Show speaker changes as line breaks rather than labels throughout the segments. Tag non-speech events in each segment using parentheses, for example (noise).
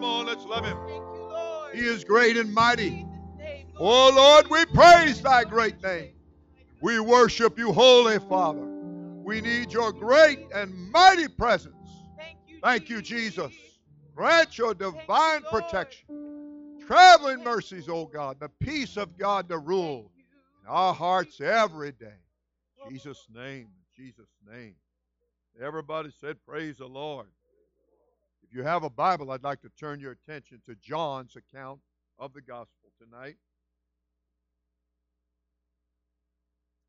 Come on, let's love him.
Thank you, Lord.
He is great and mighty.
In Jesus' name,
Oh Lord, we praise thy great name. We worship you, Holy Father. We need your great and mighty presence.
Thank you,
Jesus. Grant your divine protection, traveling mercies, O God, the peace of God to rule in our hearts every day. Jesus' name, Jesus' name. Everybody said, Praise the Lord. If you have a Bible, I'd like to turn your attention to John's account of the gospel tonight.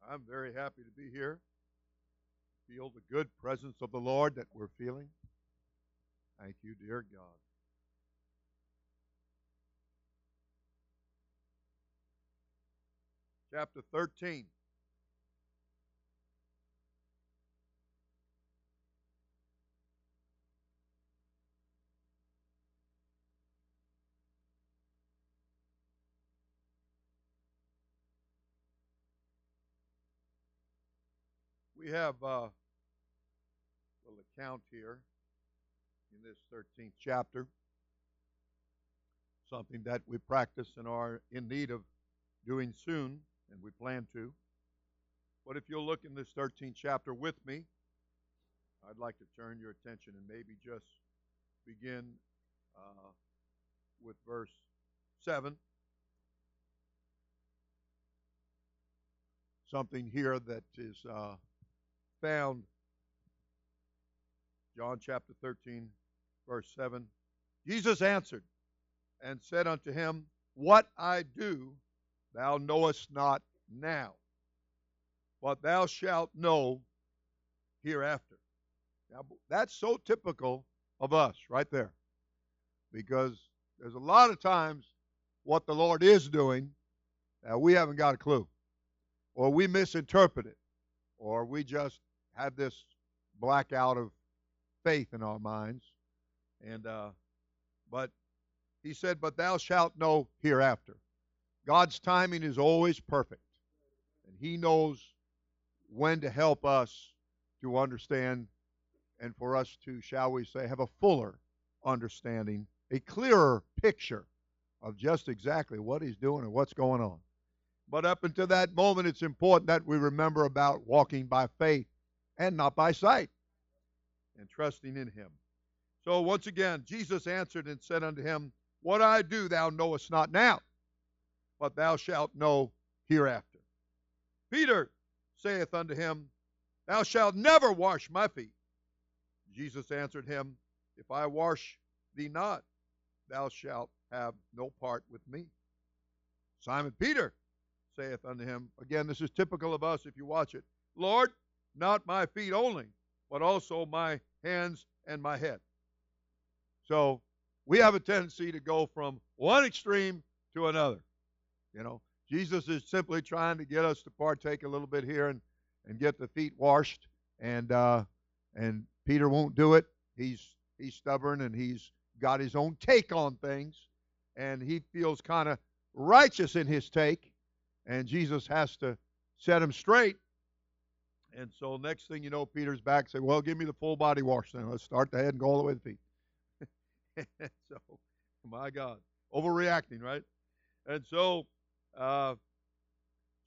I'm very happy to be here. Feel the good presence of the Lord that we're feeling. Thank you, dear God. Chapter 13. We have uh, a little account here in this 13th chapter. Something that we practice and are in need of doing soon, and we plan to. But if you'll look in this 13th chapter with me, I'd like to turn your attention and maybe just begin uh, with verse 7. Something here that is uh, found, John chapter 13, verse 7. Jesus answered and said unto him, What I do thou knowest not now, but thou shalt know hereafter. Now, that's so typical of us right there because there's a lot of times what the Lord is doing that we haven't got a clue, or we misinterpret it, or we just have this blackout of faith in our minds. And uh, but he said, "But thou shalt know hereafter." God's timing is always perfect, and He knows when to help us to understand and for us to, shall we say, have a fuller understanding, a clearer picture of just exactly what He's doing and what's going on. But up until that moment, it's important that we remember about walking by faith and not by sight and trusting in Him. So once again, Jesus answered and said unto him, What I do thou knowest not now, but thou shalt know hereafter. Peter saith unto him, Thou shalt never wash my feet. Jesus answered him, If I wash thee not, thou shalt have no part with me. Simon Peter saith unto him, again, this is typical of us if you watch it, Lord, not my feet only, but also my hands and my head. So we have a tendency to go from one extreme to another. You know, Jesus is simply trying to get us to partake a little bit here and, and get the feet washed, and uh, and Peter won't do it. He's he's stubborn and he's got his own take on things, and he feels kind of righteous in his take, and Jesus has to set him straight. And so next thing you know, Peter's back. Say, well, give me the full body wash then. Let's start the head and go all the way to the feet. (laughs) so, my God, overreacting, right? And so, uh,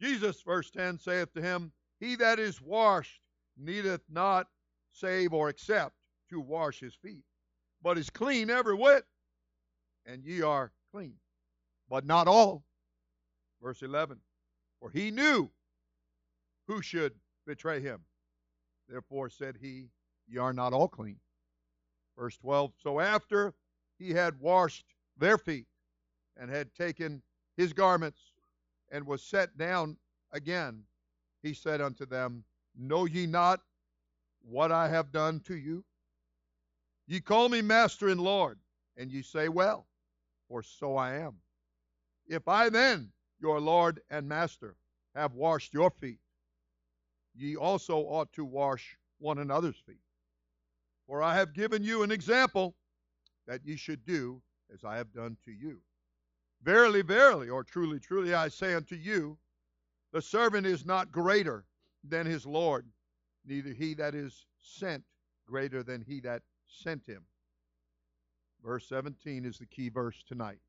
Jesus, verse 10, saith to him, He that is washed needeth not save or except to wash his feet, but is clean every whit, and ye are clean, but not all. Verse 11, For he knew who should betray him. Therefore said he, Ye are not all clean. Verse 12, So after he had washed their feet, and had taken his garments, and was set down again, he said unto them, Know ye not what I have done to you? Ye call me Master and Lord, and ye say, Well, for so I am. If I then, your Lord and Master, have washed your feet, ye also ought to wash one another's feet. For I have given you an example that ye should do as I have done to you. Verily, verily, or truly, truly, I say unto you, the servant is not greater than his Lord, neither he that is sent greater than he that sent him. verse 17 is the key verse tonight.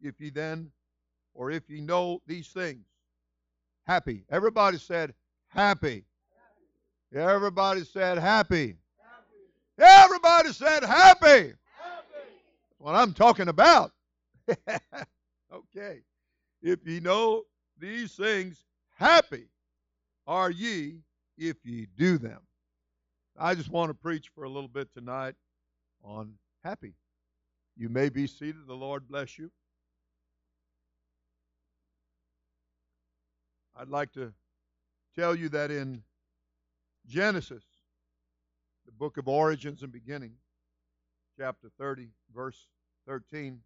If ye then, or if ye know these things, happy. Everybody said happy. Everybody said happy. Everybody said happy. What I'm talking about. (laughs) okay. If ye know these things, happy are ye if ye do them. I just want to preach for a little bit tonight on happy. You may be seated. The Lord bless you. I'd like to tell you that in Genesis, the book of origins and beginning, chapter 30, verse 13,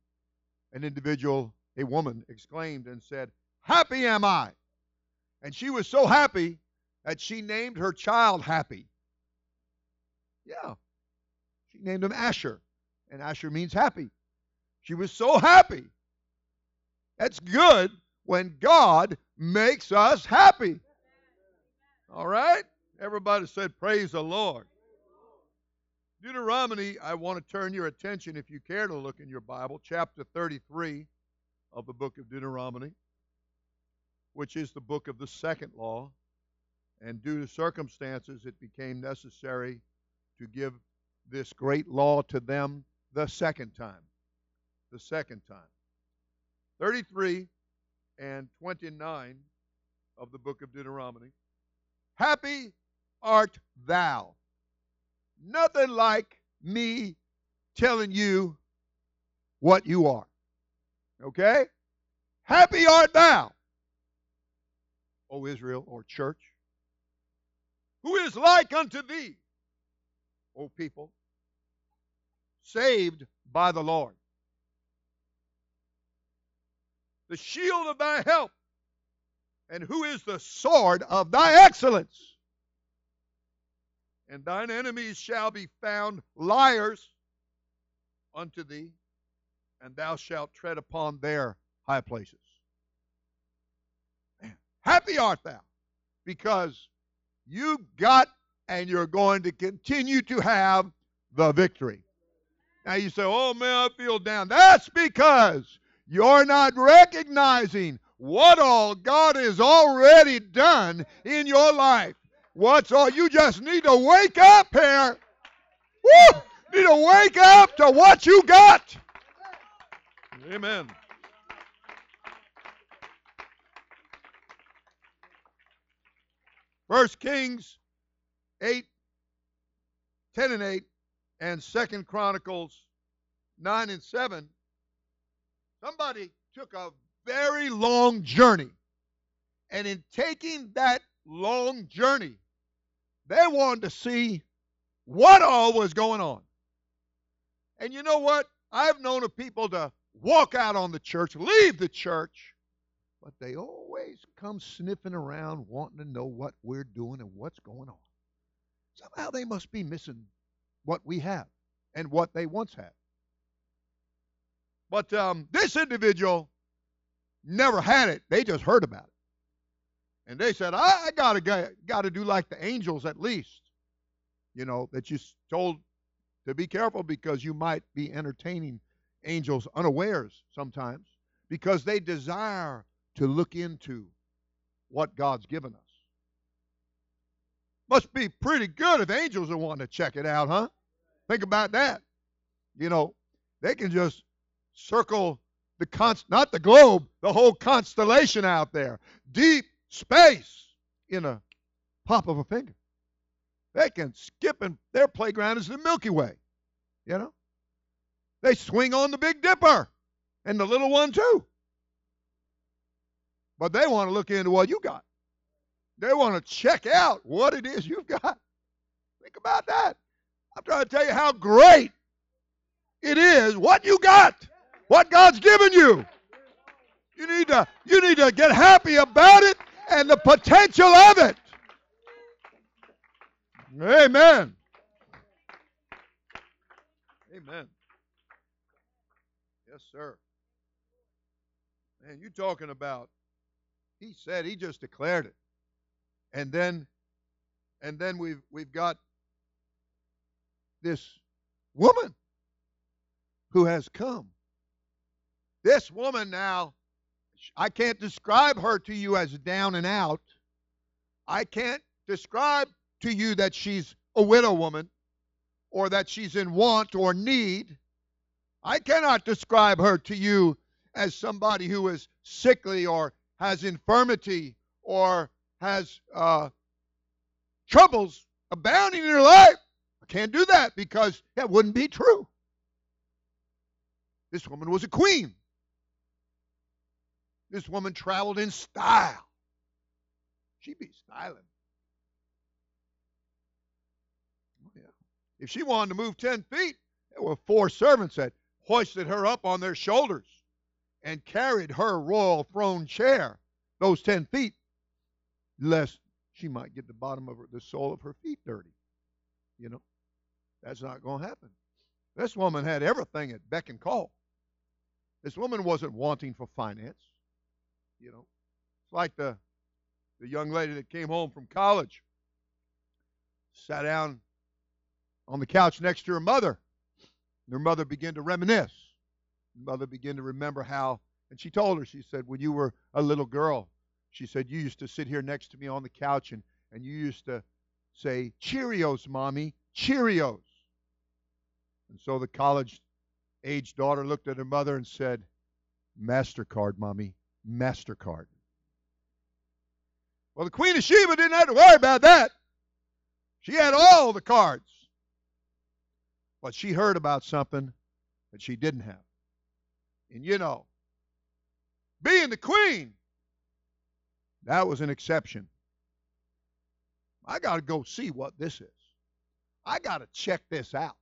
an individual, a woman, exclaimed and said, Happy am I. And she was so happy that she named her child Happy. Yeah. She named him Asher, and Asher means happy. She was so happy. That's good when God makes us happy. All right? Everybody said, Praise the Lord. Deuteronomy, I want to turn your attention, if you care to look in your Bible, chapter 33 of the book of Deuteronomy, which is the book of the second law. And due to circumstances, it became necessary to give this great law to them the second time. The second time. 33 and 29 of the book of Deuteronomy. Happy art thou. Nothing like me telling you what you are. Okay? Happy art thou, O Israel or church, who is like unto thee, O people, saved by the Lord. The shield of thy help, and who is the sword of thy excellence. And thine enemies shall be found liars unto thee, and thou shalt tread upon their high places. Happy art thou, because you got and you're going to continue to have the victory. Now you say, oh man, I feel down. That's because you're not recognizing what all God has already done in your life. What's all? You just need to wake up here. Woo! Need to wake up to what you got. Amen. First Kings 8, 10 and 8, and Second Chronicles 9 and 7. Somebody took a very long journey. And in taking that long journey, they wanted to see what all was going on. And you know what? I've known of people to walk out on the church, leave the church, but they always come sniffing around wanting to know what we're doing and what's going on. Somehow they must be missing what we have and what they once had. But um, this individual never had it. They just heard about it. And they said, I, I gotta gotta do like the angels at least. You know, that you told to be careful because you might be entertaining angels unawares sometimes because they desire to look into what God's given us. Must be pretty good if angels are wanting to check it out, huh? Think about that. You know, they can just circle the const not the globe, the whole constellation out there. Deep space in a pop of a finger. They can skip and their playground is the Milky Way. You know? They swing on the Big Dipper and the little one too. But they want to look into what you got. They want to check out what it is you've got. Think about that. I'm trying to tell you how great it is what you got, what God's given you. You need to you need to get happy about it and the potential of it. Amen. Amen. Yes, sir. Man, you talking about he said he just declared it. And then and then we've we've got this woman who has come. This woman now, I can't describe her to you as down and out. I can't describe to you that she's a widow woman or that she's in want or need. I cannot describe her to you as somebody who is sickly or has infirmity or has uh, troubles abounding in her life. I can't do that because that wouldn't be true. This woman was a queen. This woman traveled in style. She be styling. Oh, yeah. If she wanted to move 10 feet, there were four servants that hoisted her up on their shoulders and carried her royal throne chair those 10 feet, lest she might get the bottom of her, the sole of her feet dirty. You know, that's not going to happen. This woman had everything at beck and call. This woman wasn't wanting for finance. You know, it's like the the young lady that came home from college, sat down on the couch next to her mother. And her mother began to reminisce. Her mother began to remember how, and she told her, she said, when you were a little girl, she said, you used to sit here next to me on the couch and, and you used to say, Cheerios, mommy, Cheerios. And so the college age daughter looked at her mother and said, MasterCard, mommy, MasterCard. Well, the Queen of Sheba didn't have to worry about that. She had all the cards. But she heard about something that she didn't have. And you know, being the queen, that was an exception. I got to go see what this is. I got to check this out.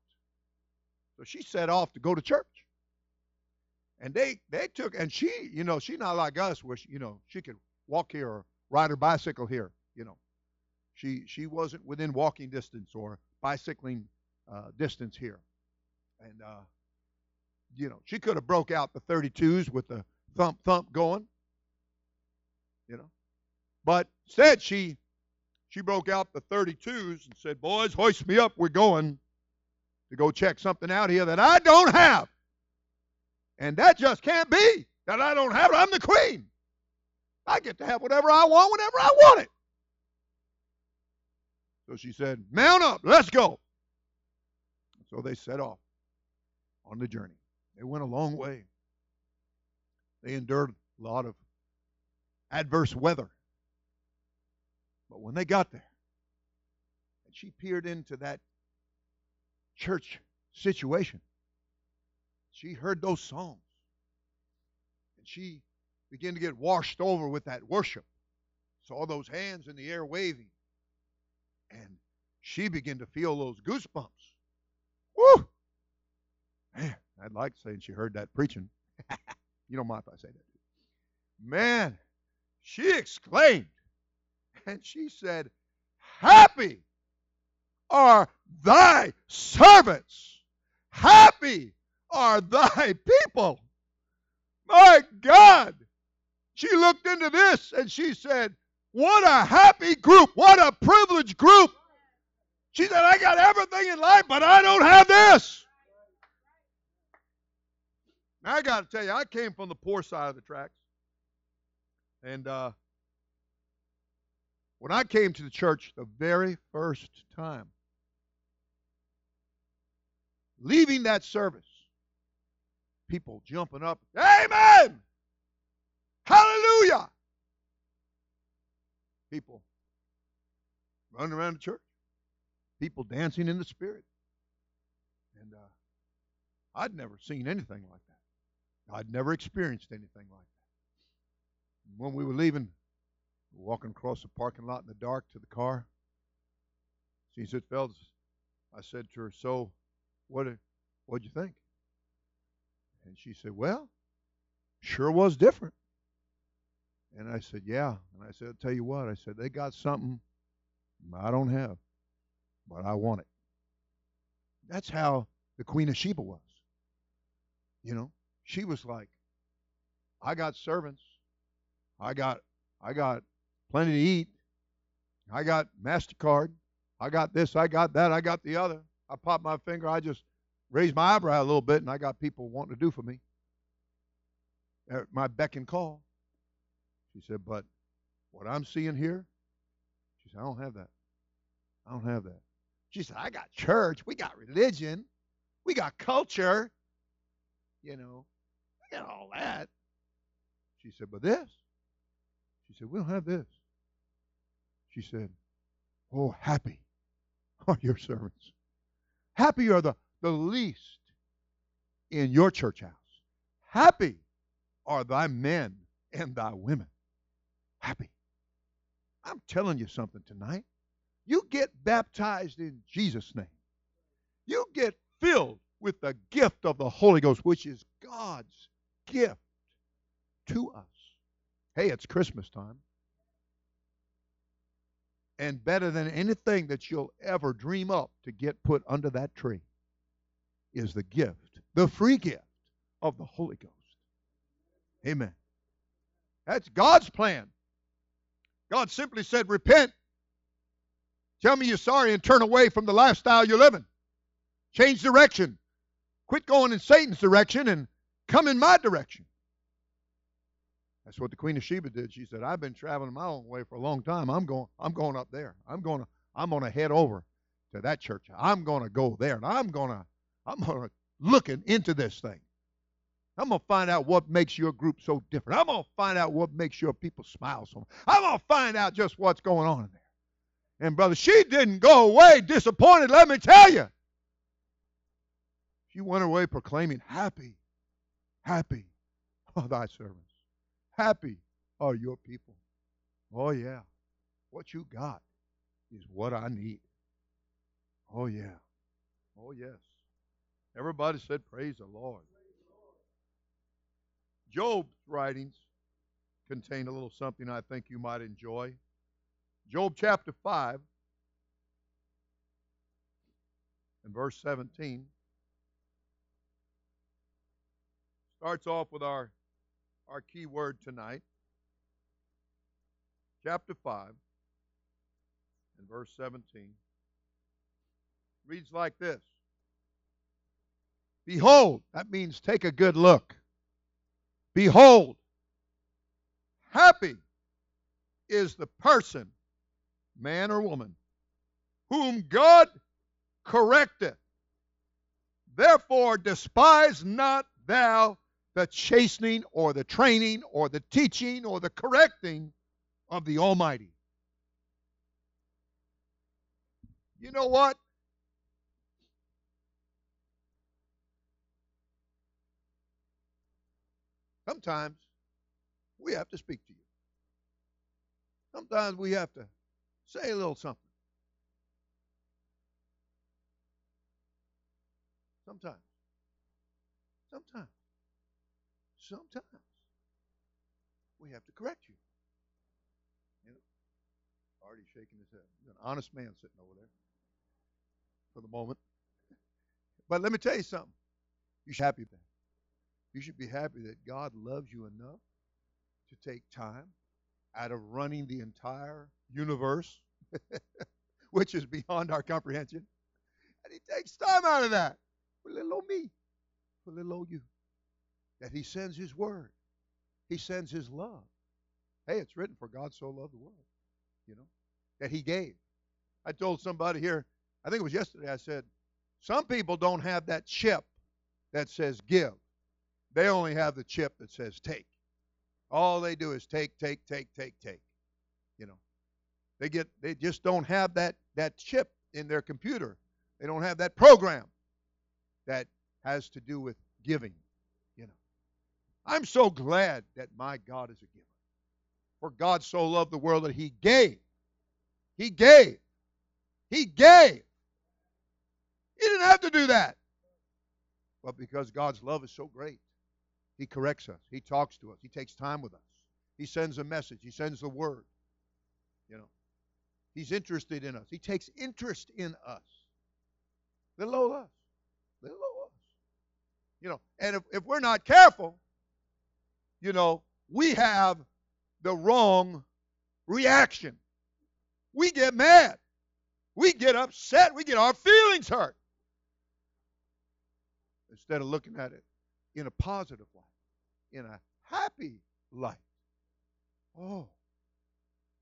So she set off to go to church. And they they took and she, you know, she not like us where she, you know, she could walk here or ride her bicycle here, you know. She she wasn't within walking distance or bicycling uh, distance here. And uh, you know, she could have broke out the 32s with the thump thump going. You know. But said she she broke out the 32s and said, "Boys, hoist me up. We're going to go check something out here that I don't have." And that just can't be that I don't have it. I'm the queen. I get to have whatever I want whenever I want it. So she said, Mount up, let's go. So they set off on the journey. They went a long way. They endured a lot of adverse weather. But when they got there, and she peered into that church situation, she heard those songs. And she began to get washed over with that worship. Saw those hands in the air waving. And she began to feel those goosebumps. Woo! Man, I'd like saying she heard that preaching. (laughs) you don't mind if I say that. Man, she exclaimed. And she said, Happy are thy servants. Happy are thy people. My God. She looked into this and she said, What a happy group. What a privileged group. She said, I got everything in life, but I don't have this. Now, I got to tell you, I came from the poor side of the tracks. And uh, when I came to the church the very first time, leaving that service, people jumping up, Amen! Hallelujah! People running around the church, people dancing in the Spirit. And uh, I'd never seen anything like that. I'd never experienced anything like that. When we were leaving, walking across the parking lot in the dark to the car, she said, Fellas, I said to her, So, what, what'd you think? And she said, Well, sure was different. And I said, Yeah. And I said, I'll tell you what, I said, they got something I don't have, but I want it. That's how the Queen of Sheba was. You know, she was like, I got servants. I got I got plenty to eat. I got MasterCard. I got this, I got that, I got the other. I pop my finger, I just raised my eyebrow a little bit, and I got people wanting to do for me. At my beck and call. She said, but what I'm seeing here, she said, I don't have that. I don't have that. She said, I got church. We got religion. We got culture. You know, we got all that. She said, but this? She said, we don't have this. She said, oh, happy are your servants. Happy are the, the least in your church house. Happy are thy men and thy women. Happy. I'm telling you something tonight. You get baptized in Jesus' name. You get filled with the gift of the Holy Ghost, which is God's gift to us. Hey, it's Christmas time. And better than anything that you'll ever dream up to get put under that tree is the gift, the free gift of the Holy Ghost. Amen. That's God's plan. God simply said, Repent. Tell me you're sorry and turn away from the lifestyle you're living. Change direction. Quit going in Satan's direction and come in my direction. That's what the Queen of Sheba did. She said, I've been traveling my own way for a long time. I'm going, I'm going up there. I'm going to, I'm going to head over to that church. I'm going to go there and I'm going to, I'm going to looking into this thing. I'm going to find out what makes your group so different. I'm going to find out what makes your people smile so much. I'm going to find out just what's going on in there. And, brother, she didn't go away disappointed, let me tell you. She went away proclaiming, Happy, happy are thy servants. Happy are your people. Oh, yeah. What you got is what I need. Oh, yeah. Oh, yes. Everybody said, Praise the Lord. Job's writings contain a little something I think you might enjoy. Job chapter 5 and verse 17 starts off with our, our key word tonight. Chapter 5 and verse 17 reads like this Behold, that means take a good look. Behold, happy is the person, man or woman, whom God correcteth. Therefore, despise not thou the chastening or the training or the teaching or the correcting of the Almighty. You know what? Sometimes we have to speak to you. Sometimes we have to say a little something. Sometimes. Sometimes. Sometimes we have to correct you. You know, already shaking his head. He's an honest man sitting over there for the moment. But let me tell you something. You should be happy. You should be happy that God loves you enough to take time out of running the entire universe, (laughs) which is beyond our comprehension. And He takes time out of that for little old me, for little old you. That He sends His word, He sends His love. Hey, it's written, for God so loved the world, you know, that He gave. I told somebody here, I think it was yesterday, I said, some people don't have that chip that says give. They only have the chip that says take. All they do is take, take, take, take, take. You know, they get they just don't have that that chip in their computer. They don't have that program that has to do with giving. You know, I'm so glad that my God is a giver. For God so loved the world that He gave. He gave. He gave. He didn't have to do that. But because God's love is so great, he corrects us. He talks to us. He takes time with us. He sends a message. He sends the word. You know, He's interested in us. He takes interest in us. Little old us. Little old us. You know, and if, if we're not careful, you know, we have the wrong reaction. We get mad. We get upset. We get our feelings hurt. instead of looking at it in a positive light, in a happy light. Oh,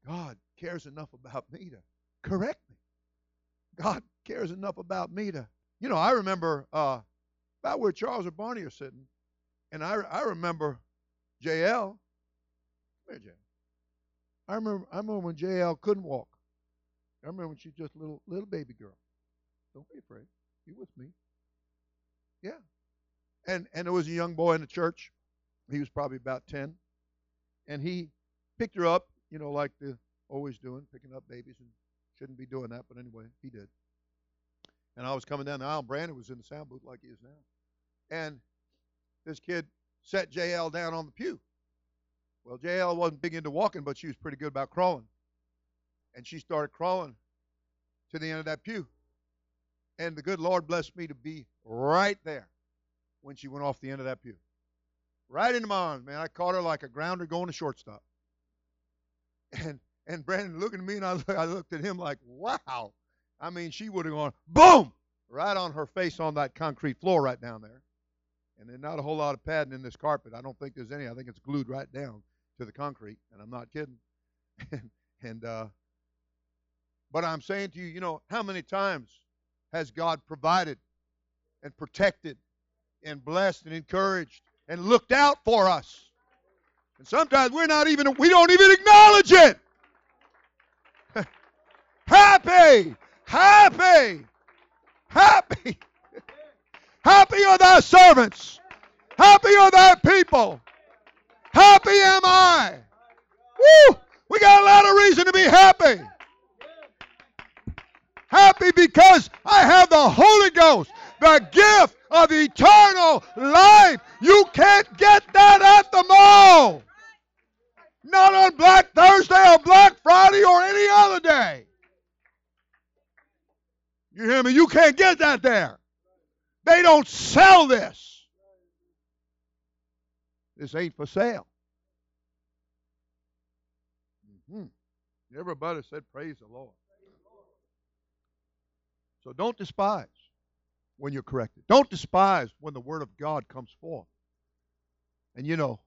God cares enough about me to correct me. God cares enough about me to, you know, I remember uh, about where Charles or Barney are sitting, and I, I remember JL. Come here, JL. I remember, I remember when JL couldn't walk. I remember when she was just a little little baby girl. Don't be afraid. You with me? Yeah. And and there was a young boy in the church. He was probably about ten, and he picked her up, you know, like they're always doing, picking up babies, and shouldn't be doing that, but anyway, he did. And I was coming down the aisle. Brandon was in the sound booth like he is now, and this kid set JL down on the pew. Well, JL wasn't big into walking, but she was pretty good about crawling. And she started crawling to the end of that pew. And the good Lord blessed me to be right there when she went off the end of that pew. Right into my arms, man. I caught her like a grounder going to shortstop. And and Brandon looking at me, and I, (laughs) I looked at him like, wow. I mean, she would have gone boom right on her face on that concrete floor right down there. And there's not a whole lot of padding in this carpet. I don't think there's any. I think it's glued right down to the concrete, and I'm not kidding. (laughs) and, and uh, but I'm saying to you, you know, how many times has God provided and protected and blessed and encouraged and looked out for us? And sometimes we're not even, we don't even acknowledge it. (laughs) happy, happy, happy. (laughs) Happy are thy servants. Happy are thy people. Happy am I. Woo! We got a lot of reason to be happy. Happy because I have the Holy Ghost, the gift of eternal life. You can't get that at the mall. Not on Black Thursday or Black Friday or any other day. You hear me? You can't get that there. They don't sell this. This ain't for sale. Mm-hmm. Everybody said, Praise the Lord. So don't despise when you're corrected. Don't despise when the Word of God comes forth. And you know,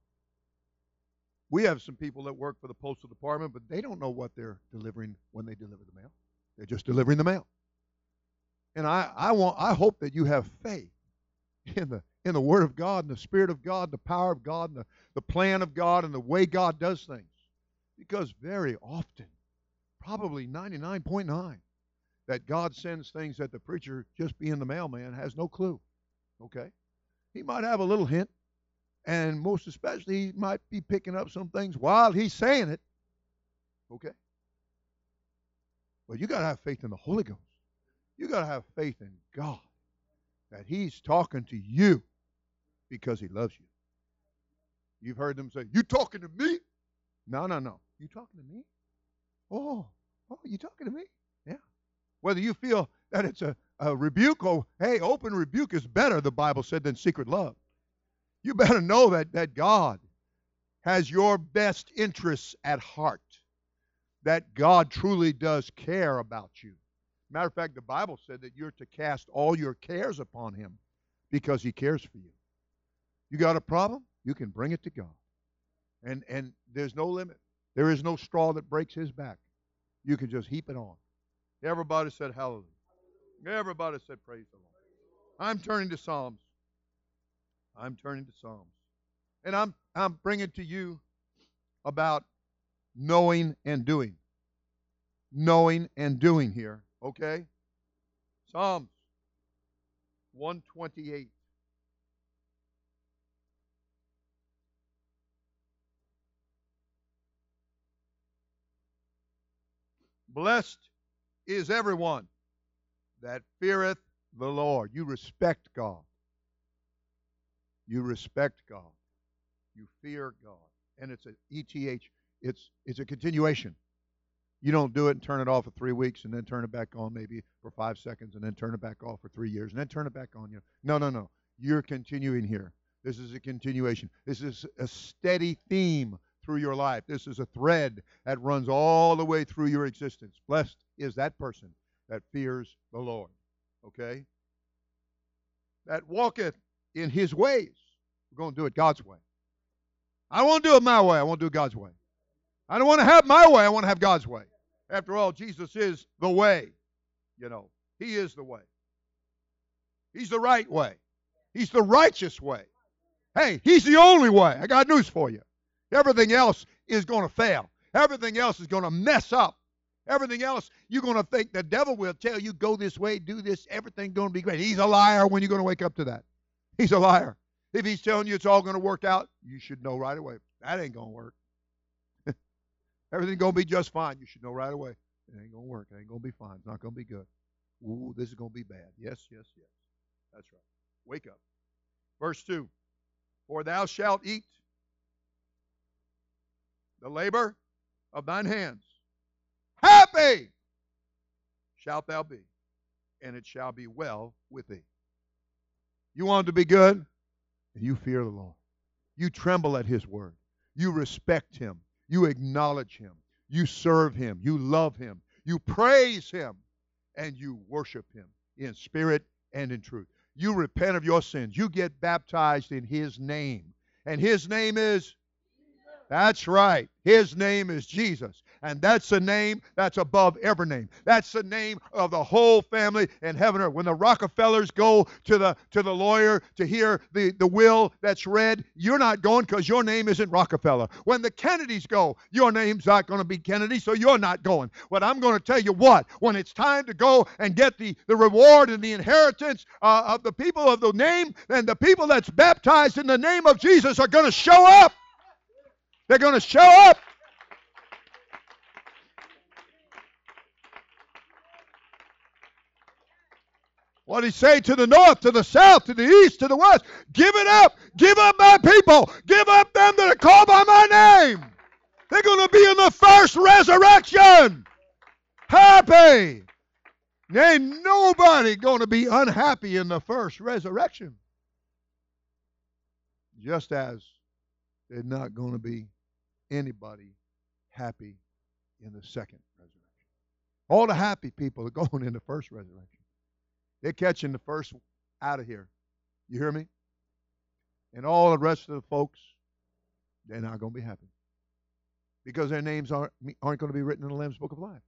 we have some people that work for the Postal Department, but they don't know what they're delivering when they deliver the mail. They're just delivering the mail. And I, I want I hope that you have faith in the in the Word of God and the Spirit of God, the power of God, and the, the plan of God and the way God does things. Because very often, probably 99.9, that God sends things that the preacher, just being the mailman, has no clue. Okay? He might have a little hint, and most especially, he might be picking up some things while he's saying it. Okay? But you got to have faith in the Holy Ghost. You got to have faith in God that He's talking to you because He loves you. You've heard them say, You talking to me? No, no, no. You talking to me? Oh, oh, you talking to me? Whether you feel that it's a, a rebuke or, hey, open rebuke is better, the Bible said, than secret love. You better know that, that God has your best interests at heart, that God truly does care about you. Matter of fact, the Bible said that you're to cast all your cares upon Him because He cares for you. You got a problem? You can bring it to God. And, and there's no limit. There is no straw that breaks His back. You can just heap it on. Everybody said hallelujah. Everybody said praise the Lord. I'm turning to Psalms. I'm turning to Psalms. And I'm, I'm bringing to you about knowing and doing. Knowing and doing here. Okay? Psalms 128. Blessed is everyone that feareth the Lord. You respect God. You respect God. You fear God. And it's a ETH. It's it's a continuation. You don't do it and turn it off for three weeks and then turn it back on maybe for five seconds and then turn it back off for three years and then turn it back on. You know, no, no, no. You're continuing here. This is a continuation. This is a steady theme through your life. This is a thread that runs all the way through your existence. Blessed is that person that fears the Lord. Okay? That walketh in His ways. We're going to do it God's way. I to do it my way. I won't do it God's way. I don't want to have my way. I want to have God's way. After all, Jesus is the way. You know, He is the way. He's the right way. He's the righteous way. Hey, He's the only way. I got news for you. Everything else is going to fail. Everything else is going to mess up. Everything else, you're going to think the devil will tell you, go this way, do this, everything's going to be great. He's a liar when you're going to wake up to that. He's a liar. If he's telling you it's all going to work out, you should know right away. That ain't going to work. (laughs) Everything's going to be just fine. You should know right away. It ain't going to work. It ain't going to be fine. It's not going to be good. Ooh, this is going to be bad. Yes, yes, yes. That's right. Wake up. Verse 2 For thou shalt eat the labor of thine hands. Happy shalt thou be, and it shall be well with thee. You want to be good? And you fear the Lord. You tremble at his word. You respect him. You acknowledge him. You serve him. You love him. You praise him. And you worship him in spirit and in truth. You repent of your sins. You get baptized in his name. And his name is that's right. His name is Jesus. And that's the name that's above every name. That's the name of the whole family in heaven or When the Rockefellers go to the to the lawyer to hear the, the will that's read, you're not going because your name isn't Rockefeller. When the Kennedys go, your name's not going to be Kennedy, so you're not going. But I'm going to tell you what, when it's time to go and get the, the reward and the inheritance uh, of the people of the name, then the people that's baptized in the name of Jesus are going to show up. They're going to show up. What did he say to the north, to the south, to the east, to the west? Give it up. Give up my people. Give up them that are called by my name. They're going to be in the first resurrection. Happy. Ain't nobody going to be unhappy in the first resurrection. Just as they're not going to be anybody happy in the second resurrection. All the happy people are (laughs) going in the first resurrection. They're catching the first out of here. You hear me? And all the rest of the folks, they're not going to be happy. Because their names aren't, aren't going to be written in the Lamb's Book of Life.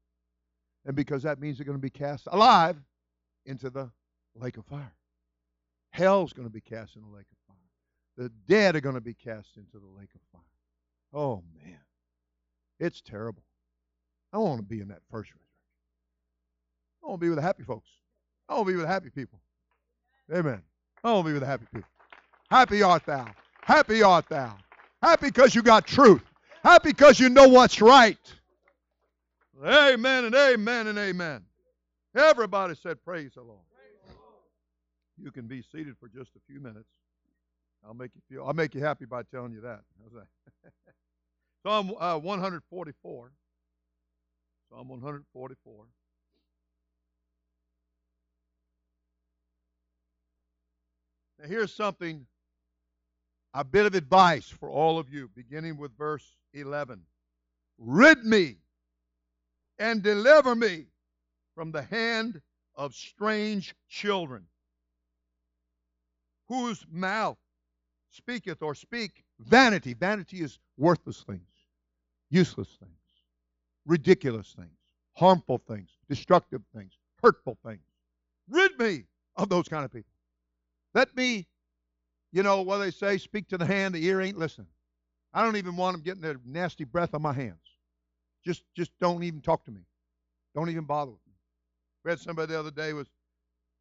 And because that means they're going to be cast alive into the lake of fire. Hell's going to be cast in the lake of fire. The dead are going to be cast into the lake of fire. Oh, man. It's terrible. I want to be in that first resurrection. I want to be with the happy folks. I want to be with the happy people. Amen. I want to be with the happy people. Happy art thou. Happy art thou. Happy because you got truth. Happy because you know what's right. Amen and amen and amen. Everybody said, Praise the Lord. You can be seated for just a few minutes. I'll make you feel. I'll make you happy by telling you that. (laughs) Psalm uh, 144. Psalm 144. Now, here's something, a bit of advice for all of you, beginning with verse 11. Rid me and deliver me from the hand of strange children, whose mouth speaketh or speak vanity. Vanity is worthless things useless things, ridiculous things, harmful things, destructive things, hurtful things. Rid me of those kind of people. Let me, you know, what they say, speak to the hand, the ear ain't listening. I don't even want them getting their nasty breath on my hands. Just, just don't even talk to me. Don't even bother with me. We had somebody the other day was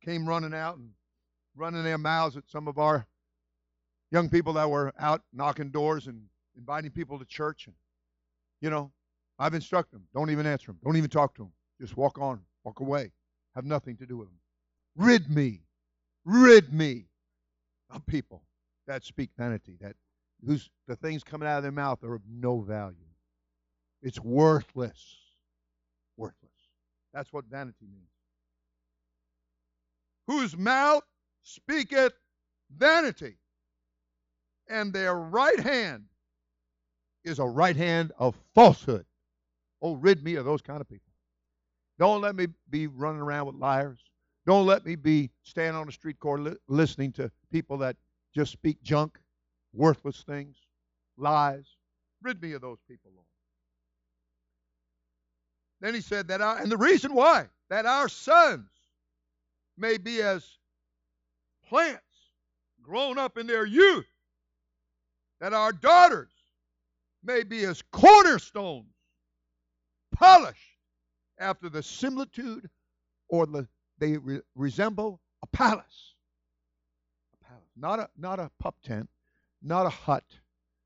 came running out and running their mouths at some of our young people that were out knocking doors and inviting people to church. And you know, I've instructed them. Don't even answer them. Don't even talk to them. Just walk on, walk away. Have nothing to do with them. Rid me, rid me of people that speak vanity, that whose the things coming out of their mouth are of no value. It's worthless. Worthless. That's what vanity means. Whose mouth speaketh vanity, and their right hand is a right hand of falsehood. Oh, rid me of those kind of people. Don't let me be running around with liars. Don't let me be standing on the street corner li- listening to people that just speak junk, worthless things, lies. Rid me of those people, Lord. Then he said that our, and the reason why, that our sons may be as plants grown up in their youth, that our daughters may be as cornerstones, polished after the similitude or the, they re- resemble a palace. A palace. Not a, not a pup tent, not a hut,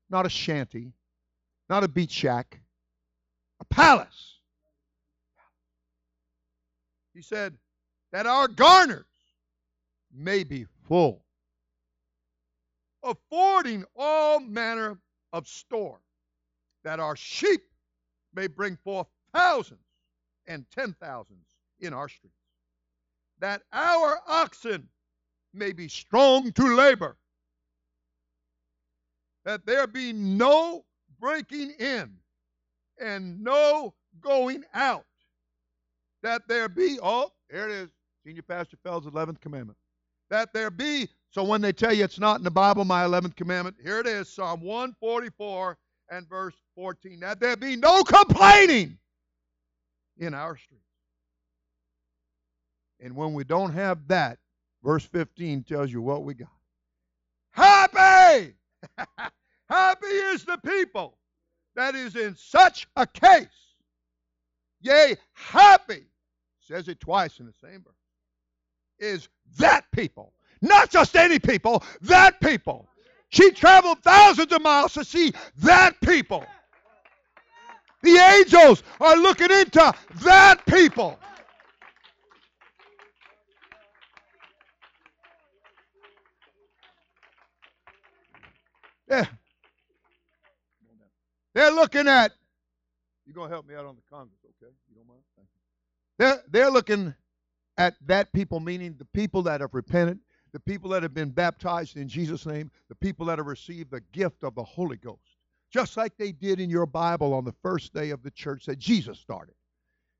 not a shanty, not a beach shack, a palace. He said that our garners may be full, affording all manner of store, that our sheep may bring forth thousands and ten thousands in our streets, that our oxen may be strong to labor, that there be no breaking in and no going out, that there be, oh, here it is, Senior Pastor Feld's 11th commandment, that there be, so when they tell you it's not in the Bible, my 11th commandment, here it is, Psalm 144 and verse 14, that there be no complaining in our streets. And when we don't have that, verse 15 tells you what we got. Happy! (laughs) Happy is the people that is in such a case. Yea, happy, says it twice in the same verse, is that people. Not just any people, that people. She traveled thousands of miles to see that people. The angels are looking into that people. Yeah. They're looking at. You're gonna help me out on the Congress, okay? You don't mind? Thank you. They're they're looking at that people, meaning the people that have repented, the people that have been baptized in Jesus' name, the people that have received the gift of the Holy Ghost, just like they did in your Bible on the first day of the church that Jesus started,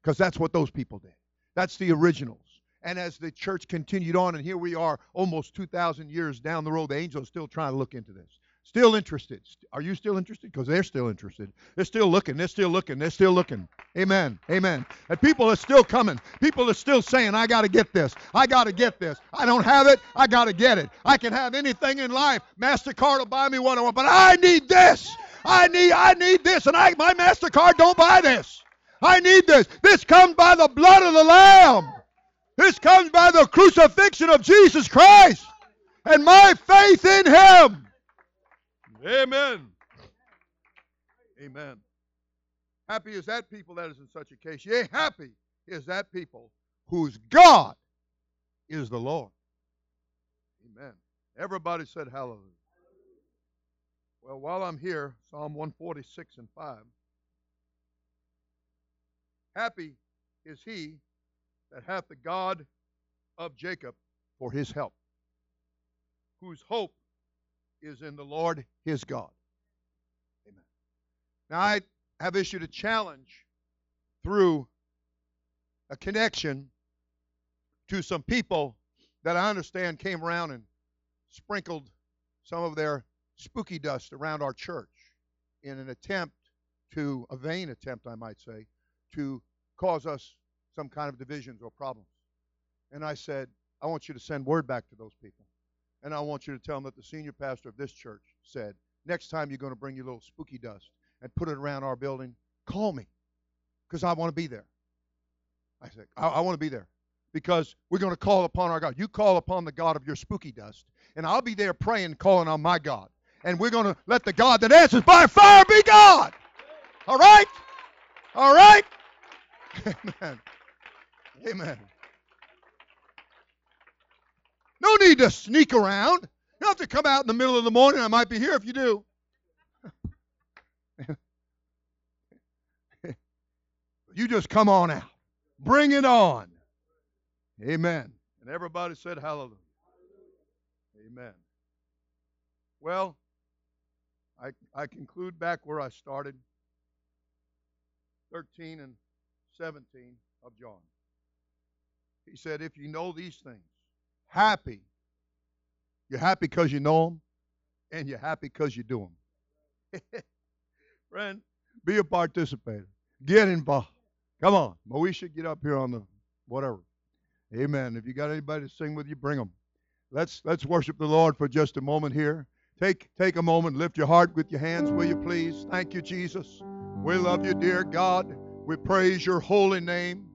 because that's what those people did. That's the originals. And as the church continued on, and here we are almost 2,000 years down the road, the angels still trying to look into this. Still interested. Are you still interested? Because they're still interested. They're still looking. They're still looking. They're still looking. Amen. Amen. And people are still coming. People are still saying, I got to get this. I got to get this. I don't have it. I got to get it. I can have anything in life. MasterCard will buy me what I want, but I need this. I need I need this. And I my MasterCard don't buy this. I need this. This comes by the blood of the Lamb. This comes by the crucifixion of Jesus Christ and my faith in Him. Amen. Amen. Happy is that people that is in such a case. Yea, happy is that people whose God is the Lord. Amen. Everybody said hallelujah. Well, while I'm here, Psalm 146 and 5. Happy is he that hath the God of Jacob for his help, whose hope is in the Lord his God. Amen. Now, I have issued a challenge through a connection to some people that I understand came around and sprinkled some of their spooky dust around our church in an attempt to, a vain attempt, I might say, to cause us some kind of divisions or problems. And I said, I want you to send word back to those people. And I want you to tell them that the senior pastor of this church said, next time you're going to bring your little spooky dust and put it around our building, call me because I want to be there. I said, I, I want to be there because we're going to call upon our God. You call upon the God of your spooky dust, and I'll be there praying, calling on my God. And we're going to let the God that answers by fire be God. All right? All right? (laughs) Amen. Amen. No need to sneak around. You don't have to come out in the middle of the morning. I might be here if you do. (laughs) you just come on out. Bring it on. Amen. And everybody said hallelujah. Amen. Well, I, I conclude back where I started 13 and 17 of John. He said, If you know these things, happy. You're happy because you know them? and you're happy because you do them. (laughs) Friend, be a participator. Get involved. Come on. Moesha, get up here on the whatever. Amen. If you got anybody to sing with you, bring them. Let's let's worship the Lord for just a moment here. Take take a moment, lift your heart with your hands, will you please? Thank you, Jesus. We love you, dear God. We praise your holy name.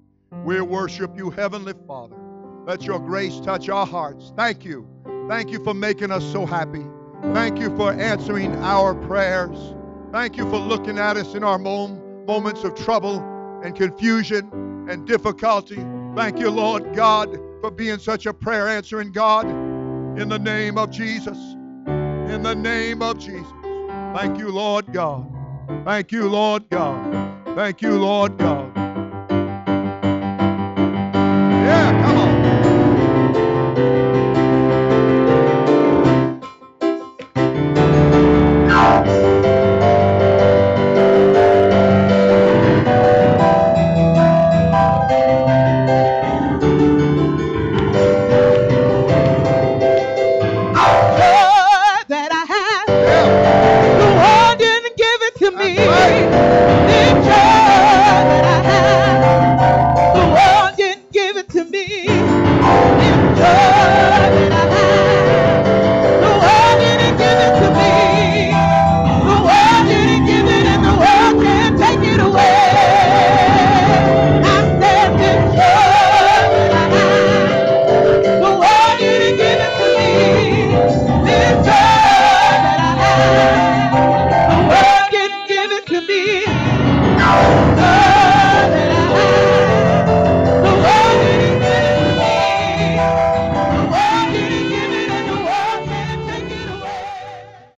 We worship you, Heavenly Father. Let your grace touch our hearts. Thank you. Thank you for making us so happy. Thank you for answering our prayers. Thank you for looking at us in our mom- moments of trouble and confusion and difficulty. Thank you, Lord God, for being such a prayer answering God. In the name of Jesus. In the name of Jesus. Thank you, Lord God. Thank you, Lord God. Thank you, Lord God.